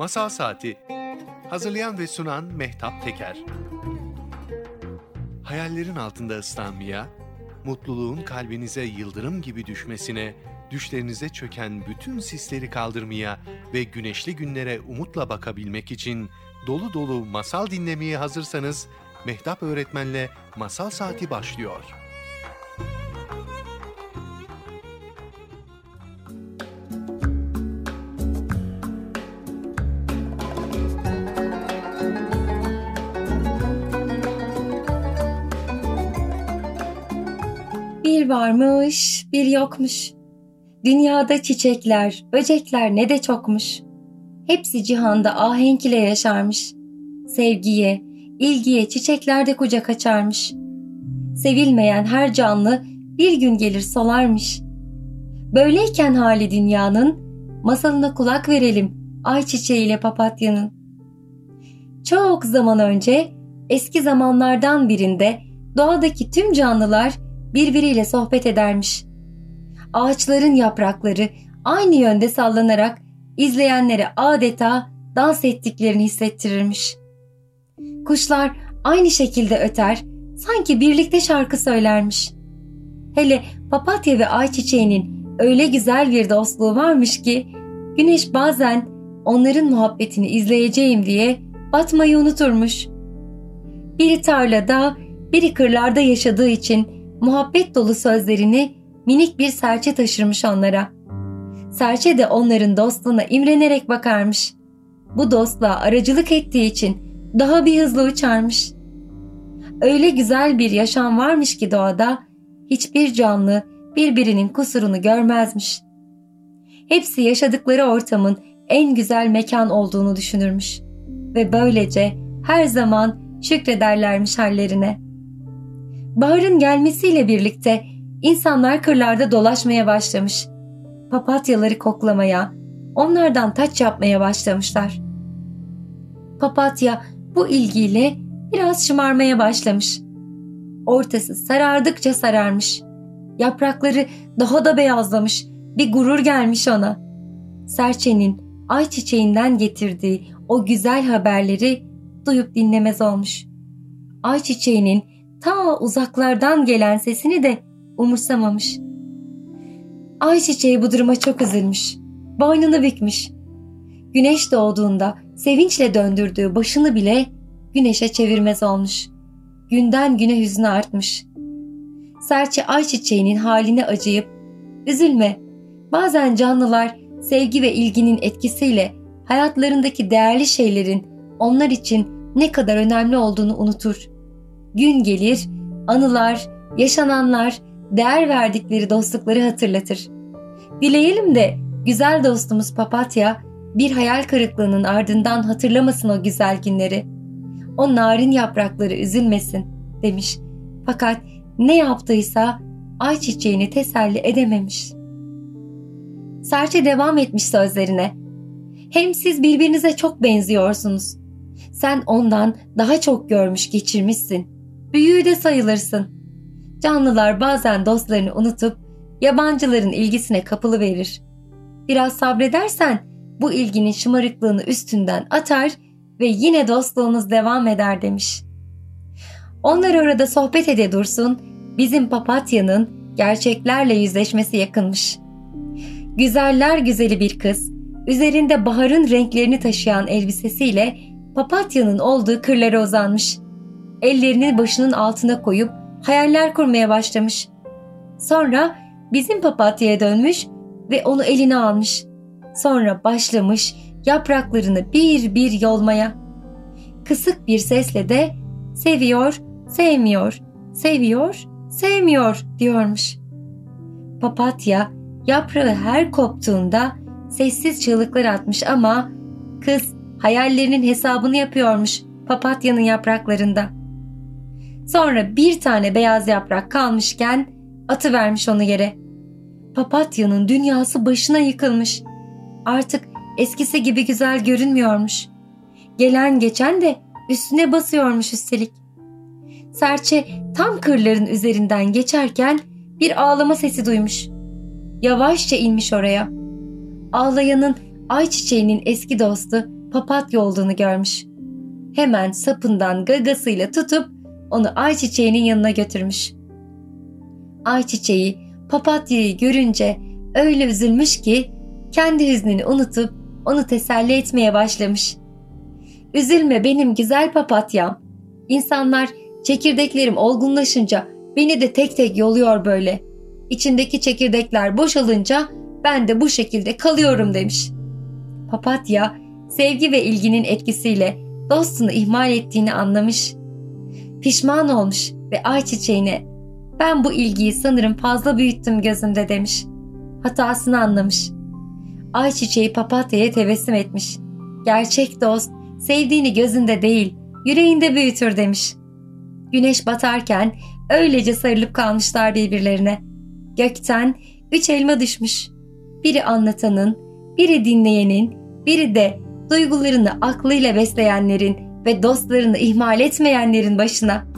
Masal Saati Hazırlayan ve sunan Mehtap Teker Hayallerin altında ıslanmaya, mutluluğun kalbinize yıldırım gibi düşmesine, düşlerinize çöken bütün sisleri kaldırmaya ve güneşli günlere umutla bakabilmek için dolu dolu masal dinlemeye hazırsanız Mehtap Öğretmen'le Masal Saati başlıyor. Bir varmış, bir yokmuş. Dünyada çiçekler, böcekler ne de çokmuş. Hepsi cihanda ahenk ile yaşarmış. Sevgiye, ilgiye çiçeklerde kucak açarmış. Sevilmeyen her canlı bir gün gelir solarmış. Böyleyken hali dünyanın, masalına kulak verelim ay çiçeğiyle papatyanın. Çok zaman önce, eski zamanlardan birinde doğadaki tüm canlılar birbiriyle sohbet edermiş. Ağaçların yaprakları aynı yönde sallanarak izleyenlere adeta dans ettiklerini hissettirirmiş. Kuşlar aynı şekilde öter, sanki birlikte şarkı söylermiş. Hele papatya ve ayçiçeğinin öyle güzel bir dostluğu varmış ki güneş bazen onların muhabbetini izleyeceğim diye batmayı unuturmuş. Biri tarlada, biri kırlarda yaşadığı için muhabbet dolu sözlerini minik bir serçe taşırmış onlara. Serçe de onların dostluğuna imrenerek bakarmış. Bu dostluğa aracılık ettiği için daha bir hızlı uçarmış. Öyle güzel bir yaşam varmış ki doğada hiçbir canlı birbirinin kusurunu görmezmiş. Hepsi yaşadıkları ortamın en güzel mekan olduğunu düşünürmüş ve böylece her zaman şükrederlermiş hallerine.'' Baharın gelmesiyle birlikte insanlar kırlarda dolaşmaya başlamış. Papatyaları koklamaya, onlardan taç yapmaya başlamışlar. Papatya bu ilgiyle biraz şımarmaya başlamış. Ortası sarardıkça sararmış. Yaprakları daha da beyazlamış. Bir gurur gelmiş ona. Serçenin ayçiçeğinden getirdiği o güzel haberleri duyup dinlemez olmuş. Ayçiçeğinin ta uzaklardan gelen sesini de umursamamış. Ayçiçeği bu duruma çok üzülmüş. Boynunu bükmüş. Güneş doğduğunda sevinçle döndürdüğü başını bile güneşe çevirmez olmuş. Günden güne hüznü artmış. Serçe ayçiçeğinin haline acıyıp üzülme bazen canlılar sevgi ve ilginin etkisiyle hayatlarındaki değerli şeylerin onlar için ne kadar önemli olduğunu unutur. Gün gelir, anılar, yaşananlar, değer verdikleri dostlukları hatırlatır. Dileyelim de güzel dostumuz Papatya bir hayal kırıklığının ardından hatırlamasın o güzel günleri. O narin yaprakları üzülmesin demiş. Fakat ne yaptıysa ayçiçeğini teselli edememiş. Serçe devam etmiş sözlerine. Hem siz birbirinize çok benziyorsunuz. Sen ondan daha çok görmüş geçirmişsin büyüğü de sayılırsın. Canlılar bazen dostlarını unutup yabancıların ilgisine kapılı verir. Biraz sabredersen bu ilginin şımarıklığını üstünden atar ve yine dostluğunuz devam eder demiş. Onlar orada sohbet ede dursun, bizim papatya'nın gerçeklerle yüzleşmesi yakınmış. Güzeller güzeli bir kız, üzerinde baharın renklerini taşıyan elbisesiyle papatya'nın olduğu kırlara uzanmış ellerini başının altına koyup hayaller kurmaya başlamış. Sonra bizim papatyaya dönmüş ve onu eline almış. Sonra başlamış yapraklarını bir bir yolmaya. Kısık bir sesle de seviyor, sevmiyor, seviyor, sevmiyor diyormuş. Papatya yaprağı her koptuğunda sessiz çığlıklar atmış ama kız hayallerinin hesabını yapıyormuş papatyanın yapraklarında. Sonra bir tane beyaz yaprak kalmışken atı vermiş onu yere. Papatyanın dünyası başına yıkılmış. Artık eskisi gibi güzel görünmüyormuş. Gelen geçen de üstüne basıyormuş üstelik. Serçe tam kırların üzerinden geçerken bir ağlama sesi duymuş. Yavaşça inmiş oraya. Ağlayanın ayçiçeğinin eski dostu papatya olduğunu görmüş. Hemen sapından gagasıyla tutup onu ayçiçeğinin yanına götürmüş. Ayçiçeği papatyayı görünce öyle üzülmüş ki kendi hüznünü unutup onu teselli etmeye başlamış. Üzülme benim güzel papatyam. İnsanlar çekirdeklerim olgunlaşınca beni de tek tek yoluyor böyle. İçindeki çekirdekler boşalınca ben de bu şekilde kalıyorum demiş. Papatya sevgi ve ilginin etkisiyle dostunu ihmal ettiğini anlamış. Pişman olmuş ve ayçiçeğine ben bu ilgiyi sanırım fazla büyüttüm gözümde demiş. Hatasını anlamış. Ayçiçeği papatyaya tebessüm etmiş. Gerçek dost sevdiğini gözünde değil yüreğinde büyütür demiş. Güneş batarken öylece sarılıp kalmışlar birbirlerine. Gökten üç elma düşmüş. Biri anlatanın, biri dinleyenin, biri de duygularını aklıyla besleyenlerin ve dostlarını ihmal etmeyenlerin başına.